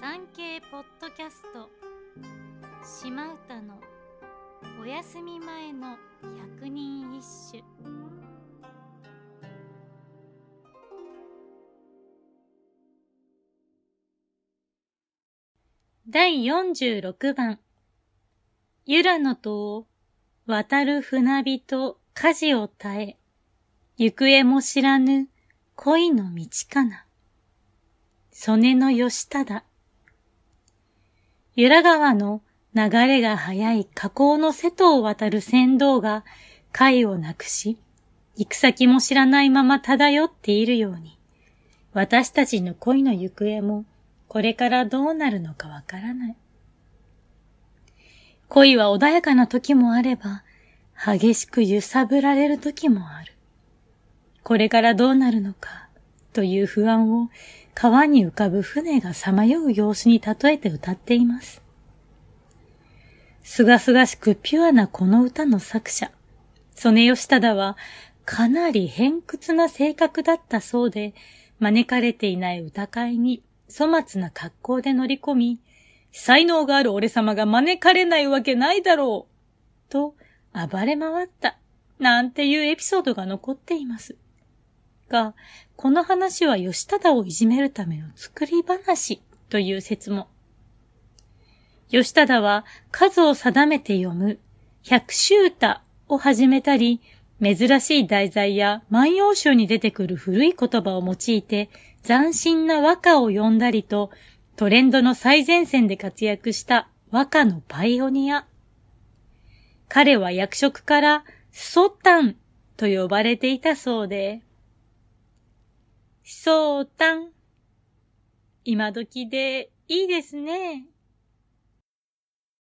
産経ポッドキャスト島唄のお休み前の百人一首第46番ゆらの島渡る船人舵を耐え行方も知らぬ恋の道かな。曽根の吉忠。由良川の流れが速い河口の瀬戸を渡る船頭が貝をなくし、行く先も知らないまま漂っているように、私たちの恋の行方もこれからどうなるのかわからない。恋は穏やかな時もあれば、激しく揺さぶられる時もある。これからどうなるのか、という不安を川に浮かぶ船がさまよう様子に例えて歌っています。すがすがしくピュアなこの歌の作者、曽根義忠はかなり偏屈な性格だったそうで、招かれていない歌会に粗末な格好で乗り込み、才能がある俺様が招かれないわけないだろうと暴れ回った、なんていうエピソードが残っています。が、この話は吉忠をいじめるための作り話という説も。吉忠は数を定めて読む百秋歌を始めたり、珍しい題材や万葉集に出てくる古い言葉を用いて斬新な和歌を読んだりと、トレンドの最前線で活躍した和歌のパイオニア。彼は役職からソタンと呼ばれていたそうで、そうたん。今時でいいですね。